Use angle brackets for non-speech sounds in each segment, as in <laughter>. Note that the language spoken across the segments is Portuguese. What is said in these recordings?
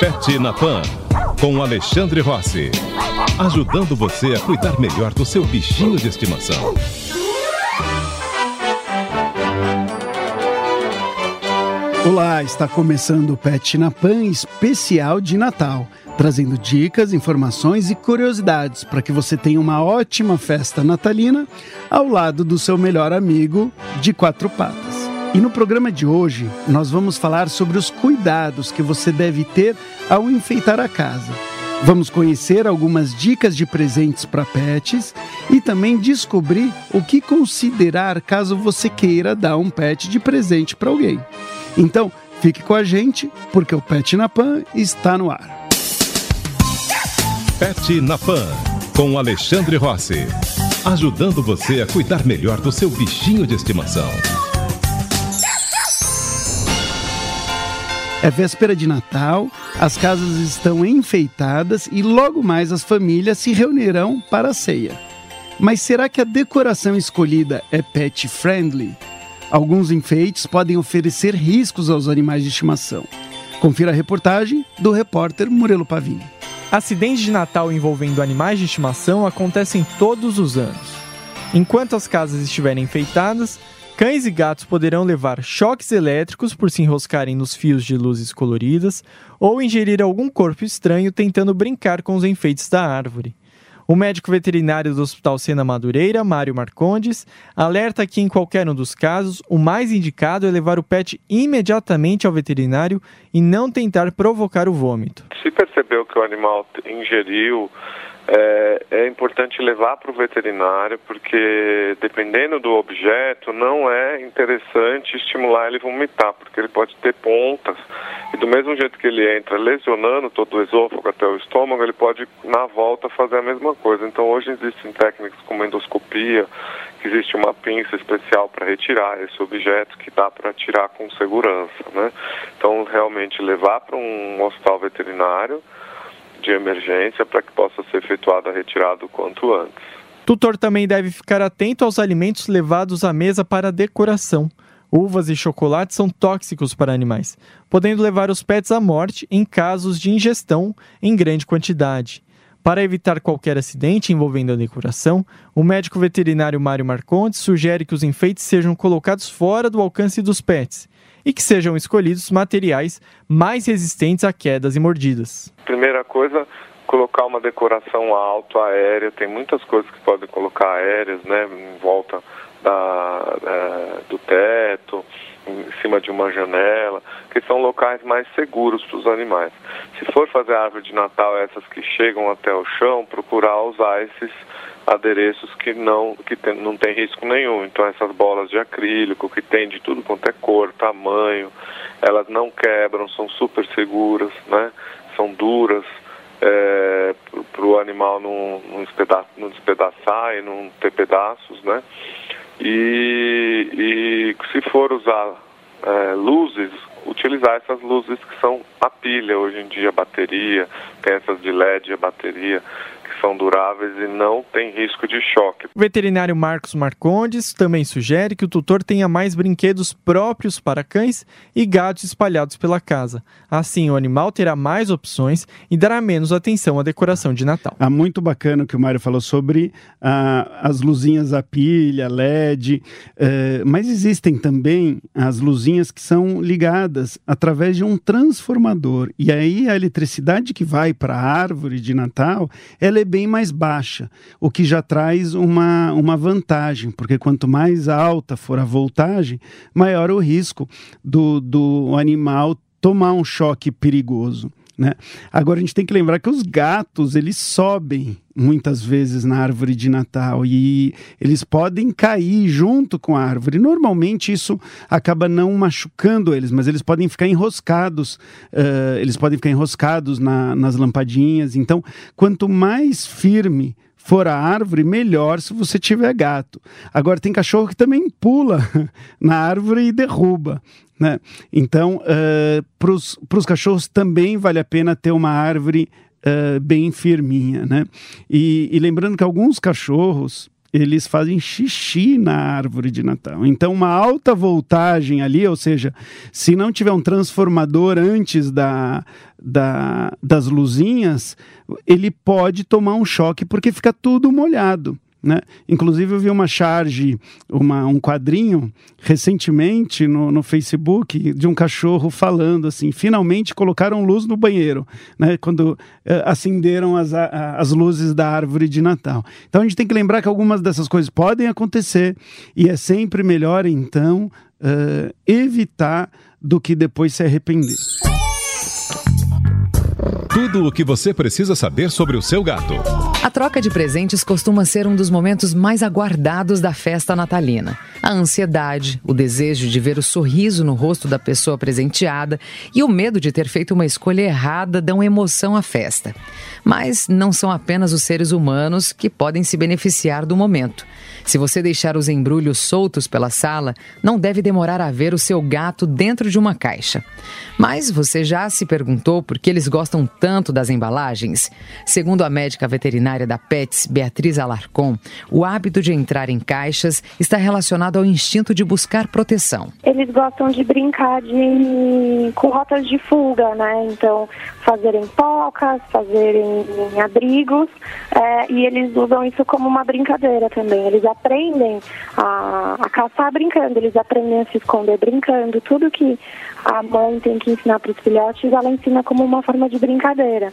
Pet na Pan, com Alexandre Rossi. Ajudando você a cuidar melhor do seu bichinho de estimação. Olá, está começando o Pet na Pan especial de Natal, trazendo dicas, informações e curiosidades para que você tenha uma ótima festa natalina ao lado do seu melhor amigo de quatro patas. E no programa de hoje, nós vamos falar sobre os cuidados que você deve ter ao enfeitar a casa. Vamos conhecer algumas dicas de presentes para pets e também descobrir o que considerar caso você queira dar um pet de presente para alguém. Então, fique com a gente, porque o Pet na Pan está no ar. Pet na Pan, com Alexandre Rossi. Ajudando você a cuidar melhor do seu bichinho de estimação. É véspera de Natal, as casas estão enfeitadas e logo mais as famílias se reunirão para a ceia. Mas será que a decoração escolhida é pet friendly? Alguns enfeites podem oferecer riscos aos animais de estimação. Confira a reportagem do repórter Murilo Pavini. Acidentes de Natal envolvendo animais de estimação acontecem todos os anos. Enquanto as casas estiverem enfeitadas, cães e gatos poderão levar choques elétricos por se enroscarem nos fios de luzes coloridas ou ingerir algum corpo estranho tentando brincar com os enfeites da árvore. O médico veterinário do Hospital Sena Madureira, Mário Marcondes, alerta que em qualquer um dos casos, o mais indicado é levar o pet imediatamente ao veterinário e não tentar provocar o vômito. Se percebeu que o animal ingeriu é, é importante levar para o veterinário, porque dependendo do objeto, não é interessante estimular ele vomitar, porque ele pode ter pontas. E do mesmo jeito que ele entra lesionando todo o esôfago até o estômago, ele pode, na volta, fazer a mesma coisa. Então, hoje existem técnicas como endoscopia, que existe uma pinça especial para retirar esse objeto que dá para tirar com segurança. Né? Então, realmente, levar para um hospital veterinário de emergência para que possa ser efetuada a retirada o quanto antes. Tutor também deve ficar atento aos alimentos levados à mesa para decoração. Uvas e chocolates são tóxicos para animais, podendo levar os pets à morte em casos de ingestão em grande quantidade. Para evitar qualquer acidente envolvendo a decoração, o médico veterinário Mário Marcondes sugere que os enfeites sejam colocados fora do alcance dos pets e que sejam escolhidos materiais mais resistentes a quedas e mordidas. Primeira coisa, colocar uma decoração alto, aérea, tem muitas coisas que podem colocar aéreas, né, em volta da, da, do teto, em cima de uma janela, que são locais mais seguros para os animais. Se for fazer árvore de Natal, essas que chegam até o chão, procurar usar esses adereços que não que tem, não tem risco nenhum. Então essas bolas de acrílico que tem de tudo quanto é cor, tamanho, elas não quebram, são super seguras, né? São duras é, para o animal não, não, não despedaçar e não ter pedaços, né? E, e se for usar é, luzes, utilizar essas luzes que são a pilha hoje em dia, a bateria, tem essas de LED, a bateria, são duráveis e não tem risco de choque. O veterinário Marcos Marcondes também sugere que o tutor tenha mais brinquedos próprios para cães e gatos espalhados pela casa. Assim, o animal terá mais opções e dará menos atenção à decoração de Natal. Ah, muito bacana o que o Mário falou sobre ah, as luzinhas a pilha, LED, eh, mas existem também as luzinhas que são ligadas através de um transformador. E aí a eletricidade que vai para a árvore de Natal, ela é bem mais baixa, o que já traz uma, uma vantagem, porque quanto mais alta for a voltagem, maior o risco do, do animal tomar um choque perigoso. Né? Agora a gente tem que lembrar que os gatos eles sobem muitas vezes na árvore de Natal e eles podem cair junto com a árvore. Normalmente isso acaba não machucando eles, mas eles podem ficar enroscados, uh, eles podem ficar enroscados na, nas lampadinhas. Então, quanto mais firme for a árvore, melhor se você tiver gato. Agora tem cachorro que também pula <laughs> na árvore e derruba. Né? Então, uh, para os cachorros também vale a pena ter uma árvore uh, bem firminha. Né? E, e lembrando que alguns cachorros eles fazem xixi na árvore de Natal. Então, uma alta voltagem ali, ou seja, se não tiver um transformador antes da, da, das luzinhas, ele pode tomar um choque porque fica tudo molhado. Né? Inclusive, eu vi uma charge, uma, um quadrinho, recentemente no, no Facebook, de um cachorro falando assim: finalmente colocaram luz no banheiro, né? quando uh, acenderam as, a, as luzes da árvore de Natal. Então, a gente tem que lembrar que algumas dessas coisas podem acontecer e é sempre melhor, então, uh, evitar do que depois se arrepender. Tudo o que você precisa saber sobre o seu gato. A troca de presentes costuma ser um dos momentos mais aguardados da festa natalina. A ansiedade, o desejo de ver o sorriso no rosto da pessoa presenteada e o medo de ter feito uma escolha errada dão emoção à festa. Mas não são apenas os seres humanos que podem se beneficiar do momento. Se você deixar os embrulhos soltos pela sala, não deve demorar a ver o seu gato dentro de uma caixa. Mas você já se perguntou por que eles gostam tanto das embalagens? Segundo a médica veterinária da Pets, Beatriz Alarcon, o hábito de entrar em caixas está relacionado ao instinto de buscar proteção. Eles gostam de brincar de... com rotas de fuga, né? Então, fazerem pocas, fazerem abrigos, é, e eles usam isso como uma brincadeira também. Eles aprendem a, a caçar brincando, eles aprendem a se esconder brincando. Tudo que a mãe tem que ensinar para os filhotes, ela ensina como uma forma de brincadeira.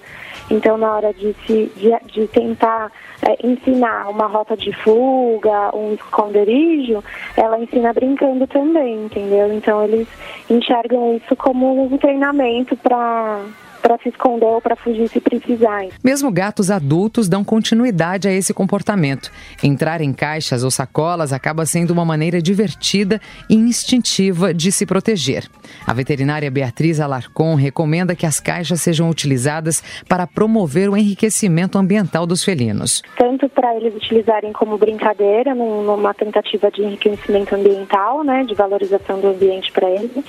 Então, na hora de, se, de, de tentar é, ensinar uma rota de fuga, um esconderijo, ela ensina brincando também, entendeu? Então, eles enxergam isso como um treinamento para para se esconder ou para fugir se precisar. Mesmo gatos adultos dão continuidade a esse comportamento. Entrar em caixas ou sacolas acaba sendo uma maneira divertida e instintiva de se proteger. A veterinária Beatriz Alarcon recomenda que as caixas sejam utilizadas para promover o enriquecimento ambiental dos felinos. Tanto para eles utilizarem como brincadeira, numa tentativa de enriquecimento ambiental, né, de valorização do ambiente para eles,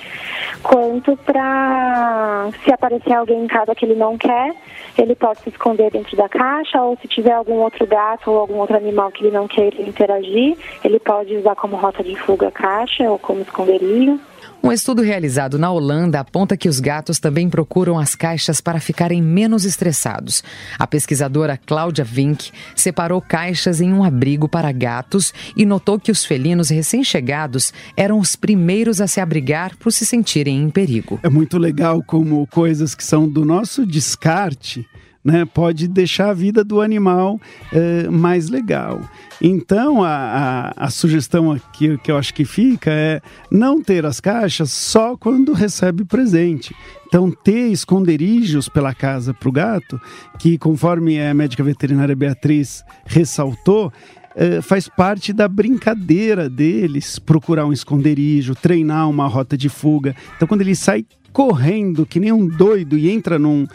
quanto para se aparecer alguém casa que ele não quer, ele pode se esconder dentro da caixa, ou se tiver algum outro gato ou algum outro animal que ele não queira interagir, ele pode usar como rota de fuga a caixa ou como esconderijo. Um estudo realizado na Holanda aponta que os gatos também procuram as caixas para ficarem menos estressados. A pesquisadora Cláudia Vink separou caixas em um abrigo para gatos e notou que os felinos recém-chegados eram os primeiros a se abrigar por se sentirem em perigo. É muito legal como coisas que são do nosso descarte né, pode deixar a vida do animal é, mais legal. Então, a, a, a, sugestão aqui que eu acho que fica é não ter as caixas só quando recebe presente. Então, ter esconderijos pela casa para o gato, que conforme a médica veterinária Beatriz ressaltou, é, faz parte da brincadeira deles procurar um esconderijo, treinar uma rota de fuga. Então, quando ele sai correndo que nem um doido e entra num uh,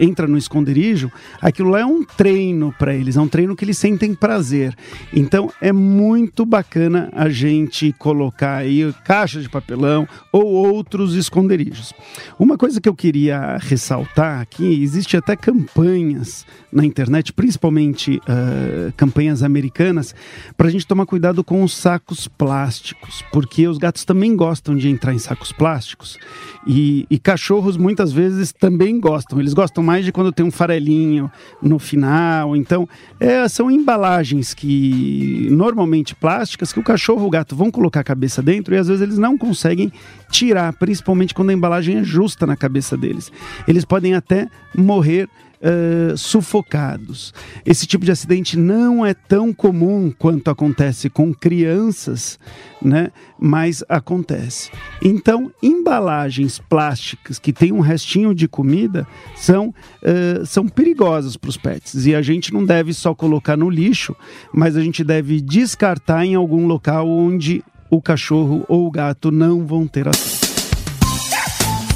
entra no esconderijo, aquilo lá é um treino para eles, é um treino que eles sentem prazer. Então é muito bacana a gente colocar aí caixa de papelão ou outros esconderijos. Uma coisa que eu queria ressaltar aqui, existe até campanhas na internet, principalmente uh, campanhas americanas, para a gente tomar cuidado com os sacos plásticos, porque os gatos também gostam de entrar em sacos plásticos e e, cachorros muitas vezes também gostam. Eles gostam mais de quando tem um farelinho no final. Então, é, são embalagens que normalmente plásticas que o cachorro ou o gato vão colocar a cabeça dentro e às vezes eles não conseguem tirar, principalmente quando a embalagem é justa na cabeça deles. Eles podem até morrer uh, sufocados. Esse tipo de acidente não é tão comum quanto acontece com crianças, né? Mas acontece. Então, embalagens plásticas que têm um restinho de comida são, uh, são perigosas para os pets. E a gente não deve só colocar no lixo, mas a gente deve descartar em algum local onde o cachorro ou o gato não vão ter acesso.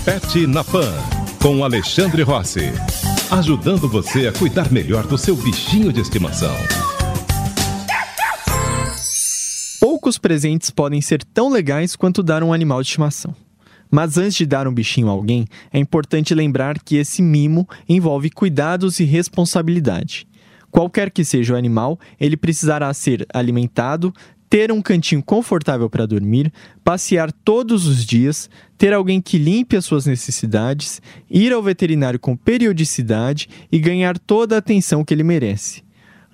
Pet na Pan, com Alexandre Rossi ajudando você a cuidar melhor do seu bichinho de estimação. Poucos presentes podem ser tão legais quanto dar um animal de estimação. Mas antes de dar um bichinho a alguém, é importante lembrar que esse mimo envolve cuidados e responsabilidade. Qualquer que seja o animal, ele precisará ser alimentado, ter um cantinho confortável para dormir, passear todos os dias, ter alguém que limpe as suas necessidades, ir ao veterinário com periodicidade e ganhar toda a atenção que ele merece.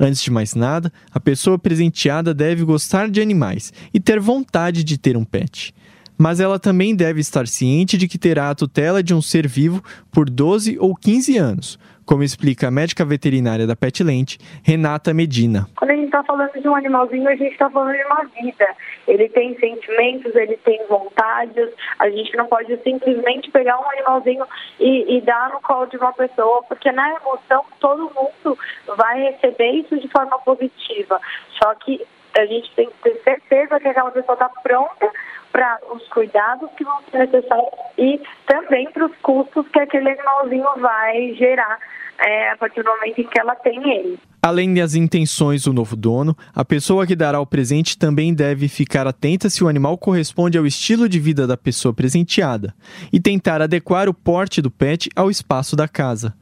Antes de mais nada, a pessoa presenteada deve gostar de animais e ter vontade de ter um pet. Mas ela também deve estar ciente de que terá a tutela de um ser vivo por 12 ou 15 anos, como explica a médica veterinária da Petland, Renata Medina. Quando a gente está falando de um animalzinho, a gente está falando de uma vida. Ele tem sentimentos, ele tem vontades. A gente não pode simplesmente pegar um animalzinho e, e dar no colo de uma pessoa, porque na emoção todo mundo vai receber isso de forma positiva. Só que a gente tem que ter certeza que aquela pessoa está pronta para os cuidados que vão ser necessários e também para os custos que aquele animalzinho vai gerar é, a partir do momento em que ela tem ele. Além das intenções do novo dono, a pessoa que dará o presente também deve ficar atenta se o animal corresponde ao estilo de vida da pessoa presenteada e tentar adequar o porte do pet ao espaço da casa.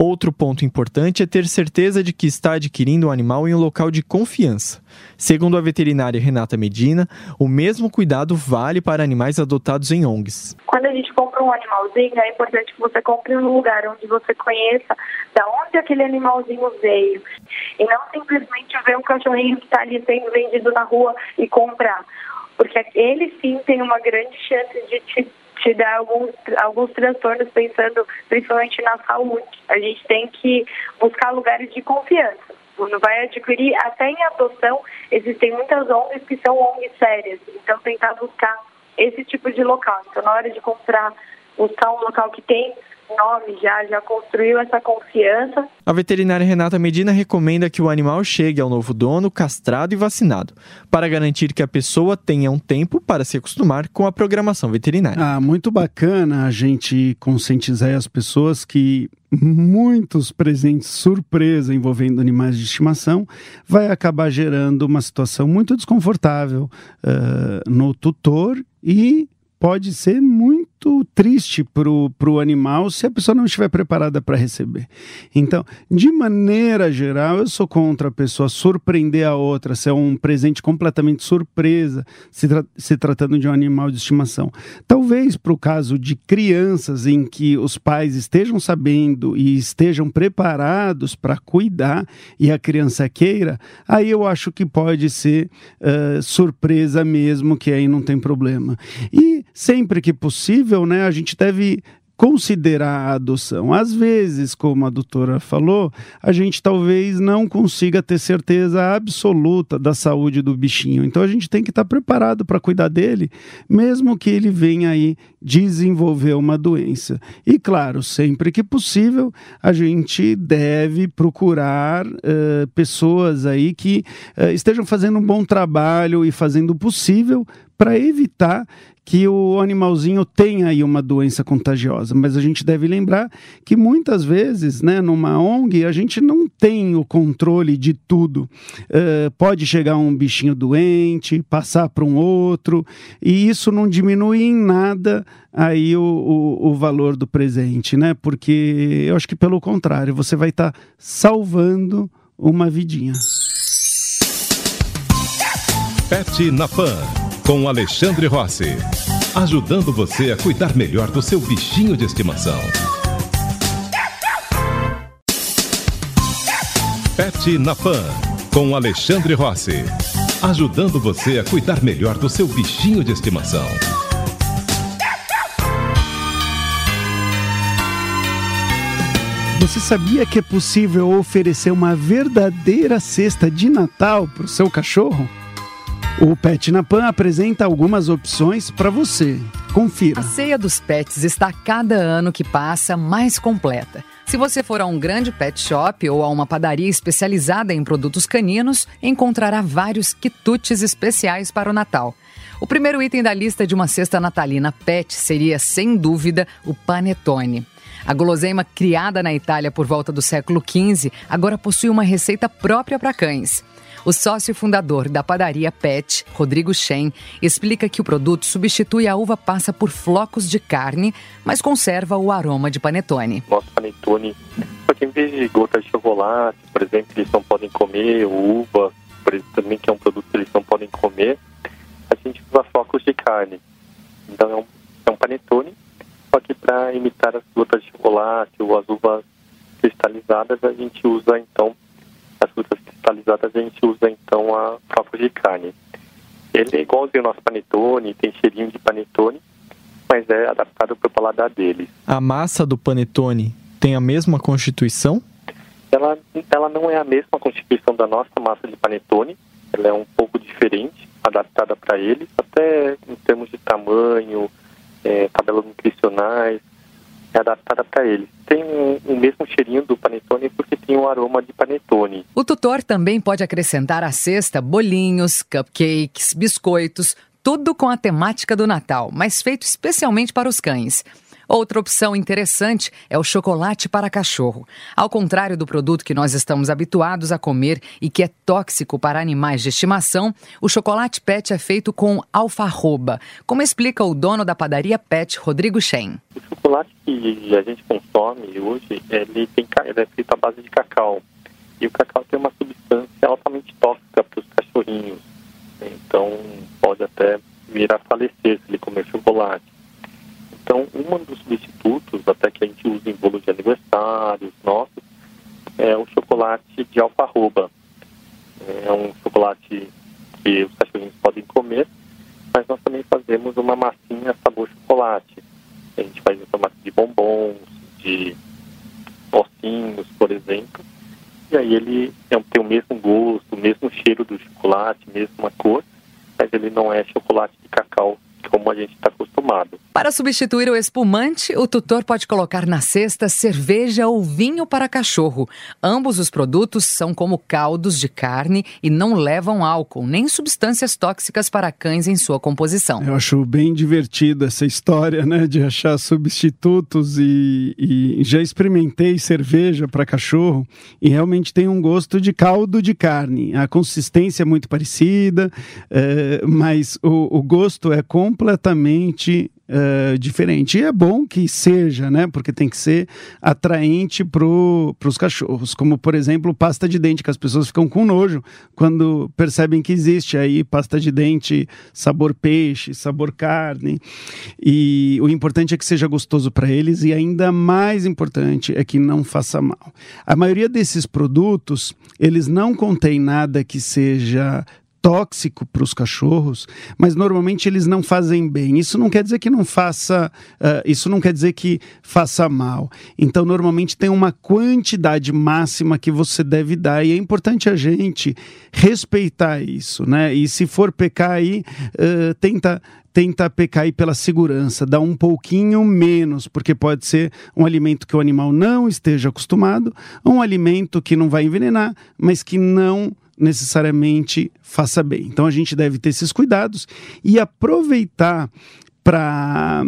Outro ponto importante é ter certeza de que está adquirindo um animal em um local de confiança. Segundo a veterinária Renata Medina, o mesmo cuidado vale para animais adotados em ONGs. Quando a gente compra um animalzinho, é importante que você compre um lugar onde você conheça da onde aquele animalzinho veio. E não simplesmente ver um cachorrinho que está ali sendo vendido na rua e comprar. Porque ele sim tem uma grande chance de te te dá alguns, alguns transtornos pensando principalmente na saúde. A gente tem que buscar lugares de confiança. Quando vai adquirir, até em adoção, existem muitas ONGs que são ONGs sérias. Então, tentar buscar esse tipo de local. Então, na hora de comprar, buscar um local que tem nome já, já construiu essa confiança. A veterinária Renata Medina recomenda que o animal chegue ao novo dono castrado e vacinado, para garantir que a pessoa tenha um tempo para se acostumar com a programação veterinária. Ah, muito bacana a gente conscientizar as pessoas que muitos presentes surpresa envolvendo animais de estimação vai acabar gerando uma situação muito desconfortável uh, no tutor e pode ser muito triste para o animal se a pessoa não estiver preparada para receber. Então, de maneira geral, eu sou contra a pessoa surpreender a outra, se é um presente completamente surpresa, se, tra se tratando de um animal de estimação. Talvez para o caso de crianças em que os pais estejam sabendo e estejam preparados para cuidar e a criança queira, aí eu acho que pode ser uh, surpresa mesmo, que aí não tem problema. E sempre que possível, né, a gente deve considerar a adoção. Às vezes, como a doutora falou, a gente talvez não consiga ter certeza absoluta da saúde do bichinho. Então a gente tem que estar preparado para cuidar dele, mesmo que ele venha aí desenvolver uma doença. E claro, sempre que possível, a gente deve procurar uh, pessoas aí que uh, estejam fazendo um bom trabalho e fazendo o possível para evitar que o animalzinho tenha aí uma doença contagiosa. Mas a gente deve lembrar que muitas vezes, né, numa ONG, a gente não tem o controle de tudo. Uh, pode chegar um bichinho doente, passar para um outro, e isso não diminui em nada aí o, o, o, valor do presente, né? Porque eu acho que pelo contrário, você vai estar tá salvando uma vidinha. Pet na Pan com Alexandre Rossi. Ajudando você a cuidar melhor do seu bichinho de estimação. Pet na Pan, com Alexandre Rossi. Ajudando você a cuidar melhor do seu bichinho de estimação. Você sabia que é possível oferecer uma verdadeira cesta de Natal para o seu cachorro? O Pet na Pan apresenta algumas opções para você. Confira. A ceia dos pets está cada ano que passa mais completa. Se você for a um grande pet shop ou a uma padaria especializada em produtos caninos, encontrará vários quitutes especiais para o Natal. O primeiro item da lista de uma cesta natalina pet seria, sem dúvida, o panetone. A guloseima, criada na Itália por volta do século XV, agora possui uma receita própria para cães. O sócio fundador da padaria Pet, Rodrigo Shen, explica que o produto substitui a uva passa por flocos de carne, mas conserva o aroma de panetone. Nosso panetone, só que em vez de gotas de chocolate, por exemplo, eles não podem comer, uva, por exemplo, também que é um produto que eles não podem comer, a gente usa flocos de carne. Então é um, é um panetone, só que para imitar as gotas de chocolate ou as uvas cristalizadas, a gente usa então as frutas cristalizadas, a gente usa então a flocos de carne. Ele é igualzinho ao nosso panetone, tem cheirinho de panetone, mas é adaptado para o paladar deles. A massa do panetone tem a mesma constituição? Ela, ela não é a mesma constituição da nossa massa de panetone, ela é um pouco diferente, adaptada para eles, até em termos de tamanho, é, tabelas nutricionais, é adaptada para eles. Tem o mesmo cheirinho do panetone porque tem um aroma de panetone. O tutor também pode acrescentar à cesta bolinhos, cupcakes, biscoitos, tudo com a temática do Natal, mas feito especialmente para os cães. Outra opção interessante é o chocolate para cachorro. Ao contrário do produto que nós estamos habituados a comer e que é tóxico para animais de estimação, o chocolate pet é feito com alfarroba, como explica o dono da padaria Pet, Rodrigo Shen. O chocolate que a gente consome hoje, ele, tem, ele é feito à base de cacau. E o cacau tem uma substância altamente tóxica para os cachorrinhos. Então, pode até vir a falecer se ele comer chocolate. Então, um dos substitutos, até que a gente usa em bolo de aniversários nossos, é o chocolate de alfarroba. É um chocolate que os cachorrinhos podem comer, mas nós também fazemos uma massinha sabor chocolate. A gente faz em formato de bombons, de ossinhos, por exemplo. E aí ele é, tem o mesmo gosto, o mesmo cheiro do chocolate, mesma cor, mas ele não é chocolate de cacau como a gente está acostumado. Para substituir o espumante, o tutor pode colocar na cesta cerveja ou vinho para cachorro. Ambos os produtos são como caldos de carne e não levam álcool nem substâncias tóxicas para cães em sua composição. Eu acho bem divertida essa história, né, de achar substitutos e, e já experimentei cerveja para cachorro e realmente tem um gosto de caldo de carne. A consistência é muito parecida, é, mas o, o gosto é completamente uh, diferente. E é bom que seja, né? Porque tem que ser atraente para os cachorros. Como, por exemplo, pasta de dente, que as pessoas ficam com nojo quando percebem que existe aí pasta de dente sabor peixe, sabor carne. E o importante é que seja gostoso para eles e ainda mais importante é que não faça mal. A maioria desses produtos, eles não contêm nada que seja tóxico para os cachorros, mas normalmente eles não fazem bem. Isso não quer dizer que não faça, uh, isso não quer dizer que faça mal. Então, normalmente tem uma quantidade máxima que você deve dar e é importante a gente respeitar isso, né? E se for pecar aí, uh, tenta tenta pecar aí pela segurança, dá um pouquinho menos, porque pode ser um alimento que o animal não esteja acostumado, um alimento que não vai envenenar, mas que não necessariamente faça bem. Então a gente deve ter esses cuidados e aproveitar para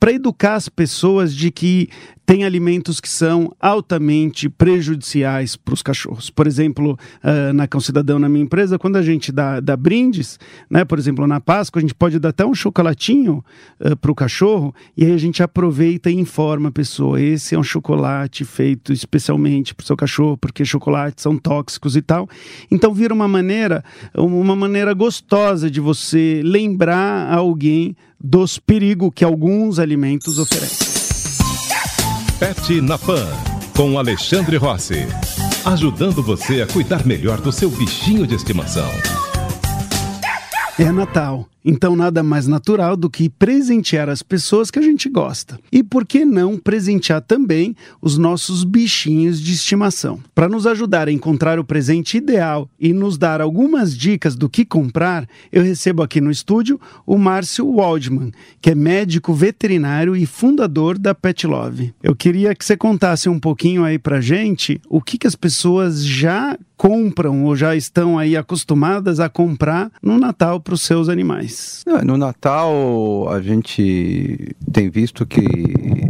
para educar as pessoas de que tem alimentos que são altamente prejudiciais para os cachorros. Por exemplo, uh, na Cão Cidadão, na minha empresa, quando a gente dá, dá brindes, né, por exemplo, na Páscoa, a gente pode dar até um chocolatinho uh, para o cachorro e aí a gente aproveita e informa a pessoa: esse é um chocolate feito especialmente para o seu cachorro, porque chocolates são tóxicos e tal. Então vira uma maneira, uma maneira gostosa de você lembrar alguém dos perigos que alguns alimentos oferecem. Pet na Pan, com Alexandre Rossi. Ajudando você a cuidar melhor do seu bichinho de estimação. É Natal. Então, nada mais natural do que presentear as pessoas que a gente gosta. E por que não presentear também os nossos bichinhos de estimação? Para nos ajudar a encontrar o presente ideal e nos dar algumas dicas do que comprar, eu recebo aqui no estúdio o Márcio Waldman, que é médico veterinário e fundador da Pet Love. Eu queria que você contasse um pouquinho aí pra gente o que, que as pessoas já compram ou já estão aí acostumadas a comprar no Natal para os seus animais. Mais? No Natal, a gente tem visto que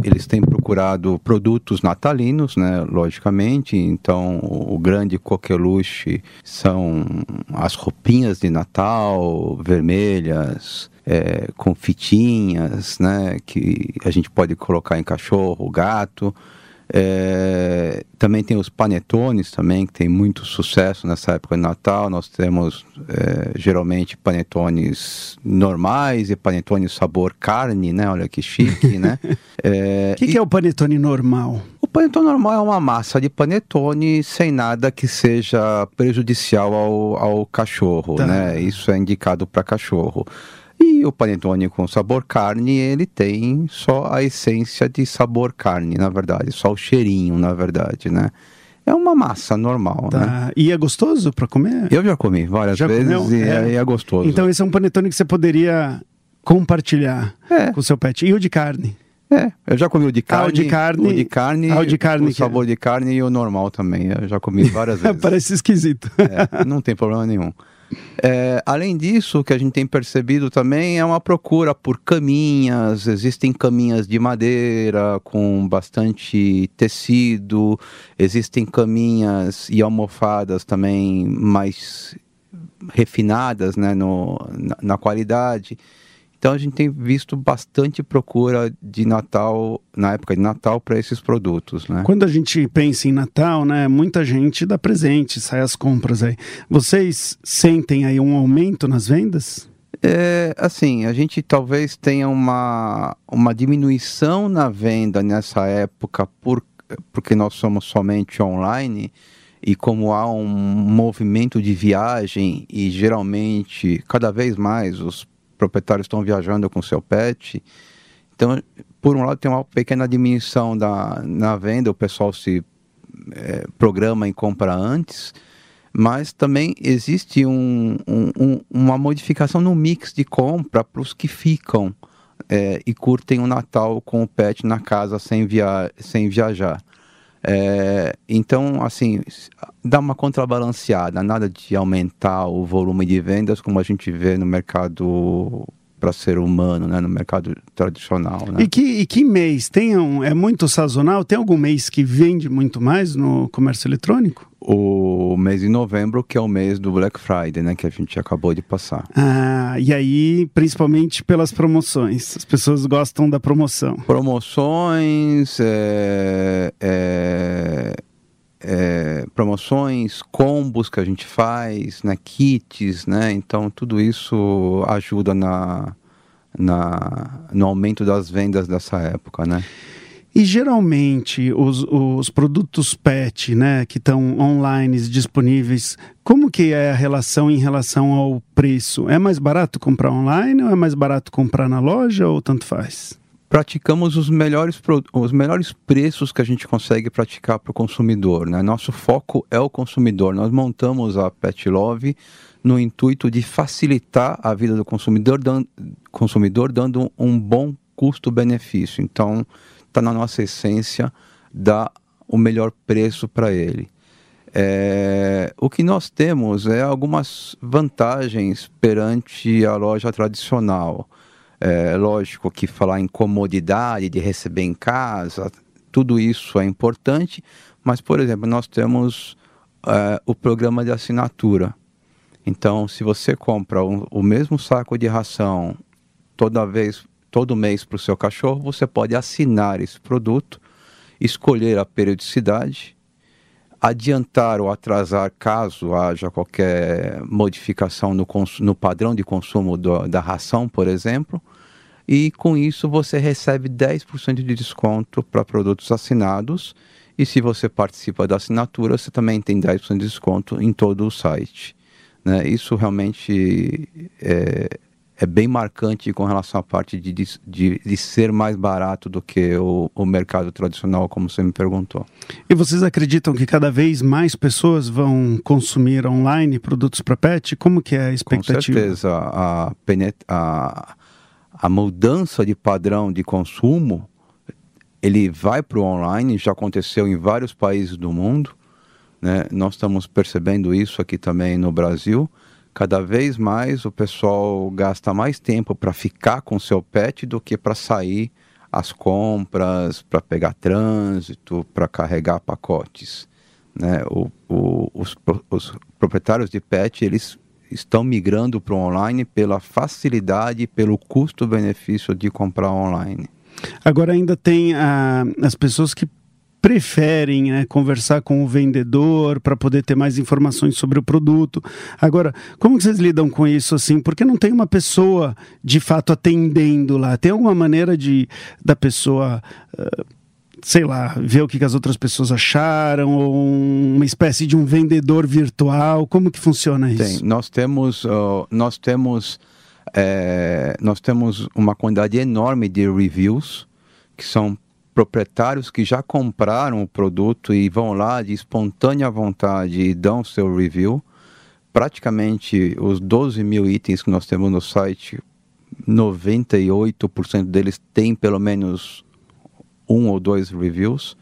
eles têm procurado produtos natalinos, né? Logicamente. Então, o grande coqueluche são as roupinhas de Natal vermelhas, é, com fitinhas, né? Que a gente pode colocar em cachorro, gato. É, também tem os panetones também, que tem muito sucesso nessa época de Natal. Nós temos é, geralmente panetones normais e panetones sabor carne, né? Olha que chique, né? O <laughs> é, que, que é o panetone normal? O panetone normal é uma massa de panetone sem nada que seja prejudicial ao, ao cachorro, tá. né? Isso é indicado para cachorro. E o panetone com sabor carne, ele tem só a essência de sabor carne, na verdade, só o cheirinho, na verdade, né? É uma massa normal, tá. né? E é gostoso para comer? Eu já comi várias já vezes e é. é. gostoso. Então esse é um panetone que você poderia compartilhar é. com o seu pet. E o de carne? É, eu já comi o de carne. Ah, o de carne. O de carne. Ah, o de carne. O sabor é. de carne e o normal também. Eu já comi várias <laughs> vezes. Parece esquisito. É, não tem problema nenhum. É, além disso, o que a gente tem percebido também é uma procura por caminhas. Existem caminhas de madeira com bastante tecido, existem caminhas e almofadas também mais refinadas né, no, na, na qualidade. Então a gente tem visto bastante procura de Natal, na época de Natal, para esses produtos. Né? Quando a gente pensa em Natal, né, muita gente dá presente, sai as compras aí. Vocês sentem aí um aumento nas vendas? É, assim, a gente talvez tenha uma, uma diminuição na venda nessa época por, porque nós somos somente online e como há um movimento de viagem e geralmente cada vez mais os proprietários estão viajando com seu pet. Então, por um lado, tem uma pequena diminuição da, na venda, o pessoal se é, programa em compra antes, mas também existe um, um, uma modificação no mix de compra para os que ficam é, e curtem o Natal com o pet na casa sem, via sem viajar. É, então, assim, dá uma contrabalanceada, nada de aumentar o volume de vendas como a gente vê no mercado para ser humano, né, no mercado tradicional. Né? E, que, e que mês? Tem um, é muito sazonal? Tem algum mês que vende muito mais no comércio eletrônico? o mês de novembro, que é o mês do Black Friday, né? Que a gente acabou de passar. Ah, e aí, principalmente pelas promoções. As pessoas gostam da promoção. Promoções, é, é, é, promoções, combos que a gente faz, né? Kits, né? Então, tudo isso ajuda na, na, no aumento das vendas dessa época, né? E geralmente os, os produtos PET, né, que estão online disponíveis, como que é a relação em relação ao preço? É mais barato comprar online ou é mais barato comprar na loja ou tanto faz? Praticamos os melhores, os melhores preços que a gente consegue praticar para o consumidor. Né? Nosso foco é o consumidor. Nós montamos a Pet Love no intuito de facilitar a vida do consumidor, dando, consumidor, dando um bom custo-benefício. Então, está na nossa essência dar o melhor preço para ele. É, o que nós temos é algumas vantagens perante a loja tradicional. É lógico que falar em comodidade de receber em casa, tudo isso é importante, mas, por exemplo, nós temos é, o programa de assinatura. Então, se você compra o, o mesmo saco de ração toda vez todo mês para o seu cachorro, você pode assinar esse produto, escolher a periodicidade, adiantar ou atrasar caso haja qualquer modificação no, no padrão de consumo do, da ração, por exemplo. E com isso você recebe 10% de desconto para produtos assinados. E se você participa da assinatura, você também tem 10% de desconto em todo o site. Né? Isso realmente é, é bem marcante com relação à parte de, de, de ser mais barato do que o, o, mercado tradicional, como você me perguntou. E vocês acreditam que cada vez mais pessoas vão consumir online produtos para pet? Como que é a expectativa? Com certeza. A, a, a mudança de padrão de consumo, ele vai para o online, já aconteceu em vários países do mundo. Né? Nós estamos percebendo isso aqui também no Brasil Cada vez mais o pessoal gasta mais tempo para ficar com seu pet do que para sair às compras, para pegar trânsito, para carregar pacotes. Né? O, o, os, os proprietários de pet eles estão migrando para o online pela facilidade pelo custo-benefício de comprar online. Agora ainda tem ah, as pessoas que preferem né, conversar com o vendedor para poder ter mais informações sobre o produto. Agora, como vocês lidam com isso assim? Porque não tem uma pessoa de fato atendendo lá. Tem alguma maneira de da pessoa uh, sei lá, ver o que, as outras pessoas acharam, ou uma espécie de um vendedor virtual? Como que funciona isso? Tem. Nós temos, uh, nós temos, é, nós temos uma quantidade enorme de reviews que são proprietários que já compraram o produto e vão lá de espontânea vontade e dão seu review. Praticamente os 12 mil itens que nós temos no site, 98% deles têm pelo menos um ou dois reviews.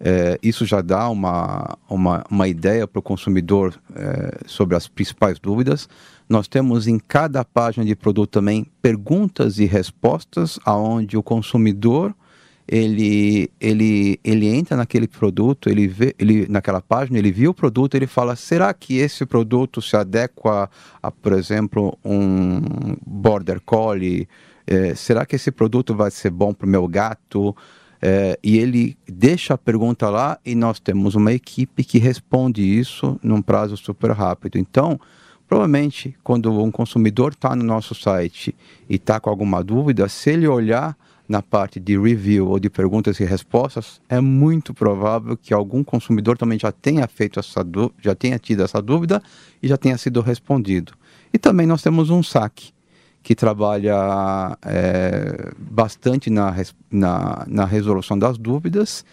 É, isso já dá uma, uma, uma ideia para o consumidor é, sobre as principais dúvidas. Nós temos em cada página de produto também perguntas e respostas, aonde o consumidor ele, ele, ele entra naquele produto, ele vê, ele, naquela página, ele viu o produto, ele fala, será que esse produto se adequa a, por exemplo, um Border Collie? É, será que esse produto vai ser bom para o meu gato? É, e ele deixa a pergunta lá e nós temos uma equipe que responde isso num prazo super rápido. Então, provavelmente, quando um consumidor está no nosso site e está com alguma dúvida, se ele olhar na parte de review ou de perguntas e respostas, é muito provável que algum consumidor também já tenha feito essa já tenha tido essa dúvida e já tenha sido respondido. E também nós temos um saque que trabalha é, bastante na, na, na, resolução das dúvidas.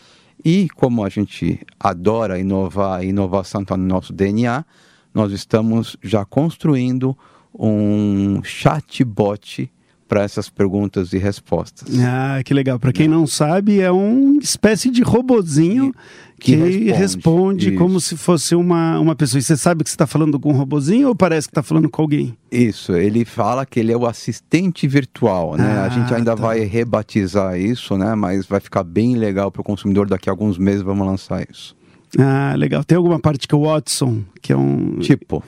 E como a gente adora inovar, inovação está no nosso DNA, nós estamos já construindo um chatbot para essas perguntas e respostas. Ah, que legal. Para quem não sabe, é uma espécie de robozinho que, que responde, responde como se fosse uma, uma pessoa. E você sabe que você está falando com um robozinho ou parece que está falando com alguém? Isso, ele fala que ele é o assistente virtual, né? Ah, a gente ainda tá. vai rebatizar isso, né? Mas vai ficar bem legal para o consumidor. Daqui a alguns meses vamos lançar isso. Ah, legal. Tem alguma parte que é o Watson, que é um... Tipo...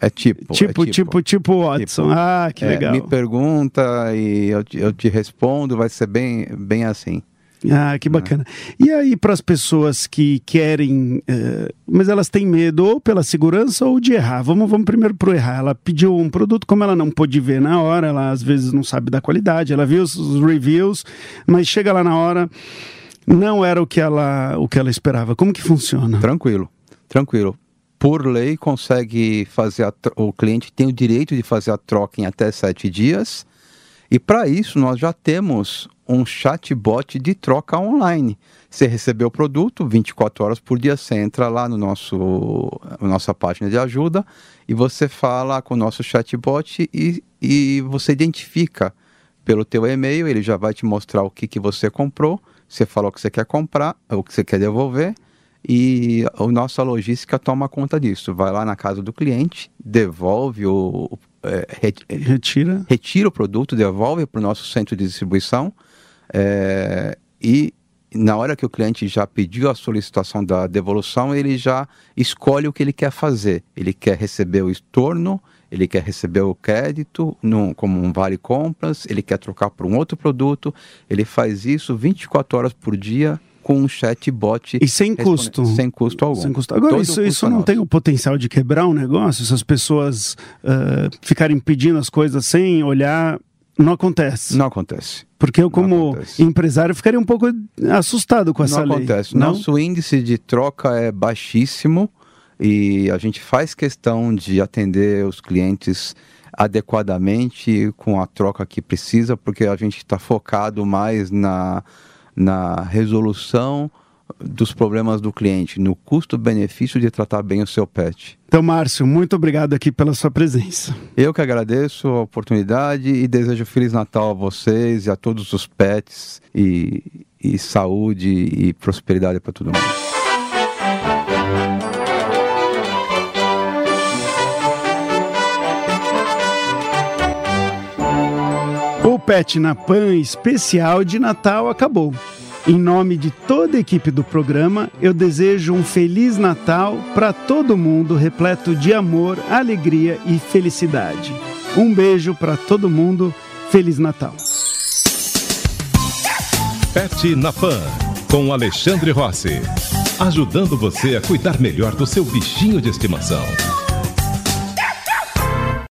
É tipo. Tipo, é tipo, tipo, tipo Watson. Tipo, ah, que é, legal. Me pergunta e eu, eu te respondo, vai ser bem, bem assim. Ah, que bacana. E aí, para as pessoas que querem, uh, mas elas têm medo ou pela segurança ou de errar. Vamos, vamos primeiro para errar. Ela pediu um produto, como ela não pôde ver na hora, ela às vezes não sabe da qualidade, ela viu os reviews, mas chega lá na hora, não era o que ela, o que ela esperava. Como que funciona? Tranquilo, tranquilo por lei, consegue fazer a, o cliente tem o direito de fazer a troca em até sete dias. E para isso nós já temos um chatbot de troca online. Você recebeu o produto, 24 horas por dia, você entra lá no nosso na nossa página de ajuda e você fala com o nosso chatbot e, e você identifica pelo teu e-mail, ele já vai te mostrar o que, que você comprou, você falou que você quer comprar, o que você quer devolver, e a nossa logística toma conta disso. Vai lá na casa do cliente, devolve o. É, retira. retira o produto, devolve para o nosso centro de distribuição é, e na hora que o cliente já pediu a solicitação da devolução, ele já escolhe o que ele quer fazer. Ele quer receber o estorno, ele quer receber o crédito no, como um vale compras, ele quer trocar por um outro produto. Ele faz isso 24 horas por dia com um chatbot. E sem custo. Sem custo algum. Sem custo. Agora, Todo isso, isso não tem o potencial de quebrar um negócio? Se as pessoas uh, ficarem pedindo as coisas sem olhar, não acontece. Não acontece. Porque eu, como empresário, ficaria um pouco assustado com essa não lei. Acontece. Não acontece. Nosso índice de troca é baixíssimo e a gente faz questão de atender os clientes adequadamente com a troca que precisa, porque a gente está focado mais na na resolução dos problemas do cliente, no custo-benefício de tratar bem o seu pet. Então, Márcio, muito obrigado aqui pela sua presença. Eu que agradeço a oportunidade e desejo Feliz Natal a vocês e a todos os pets e, e saúde e prosperidade para todo mundo. Pet na Pan especial de Natal acabou. Em nome de toda a equipe do programa, eu desejo um feliz Natal para todo mundo, repleto de amor, alegria e felicidade. Um beijo para todo mundo. Feliz Natal. Pet na Pan, com Alexandre Rossi. Ajudando você a cuidar melhor do seu bichinho de estimação.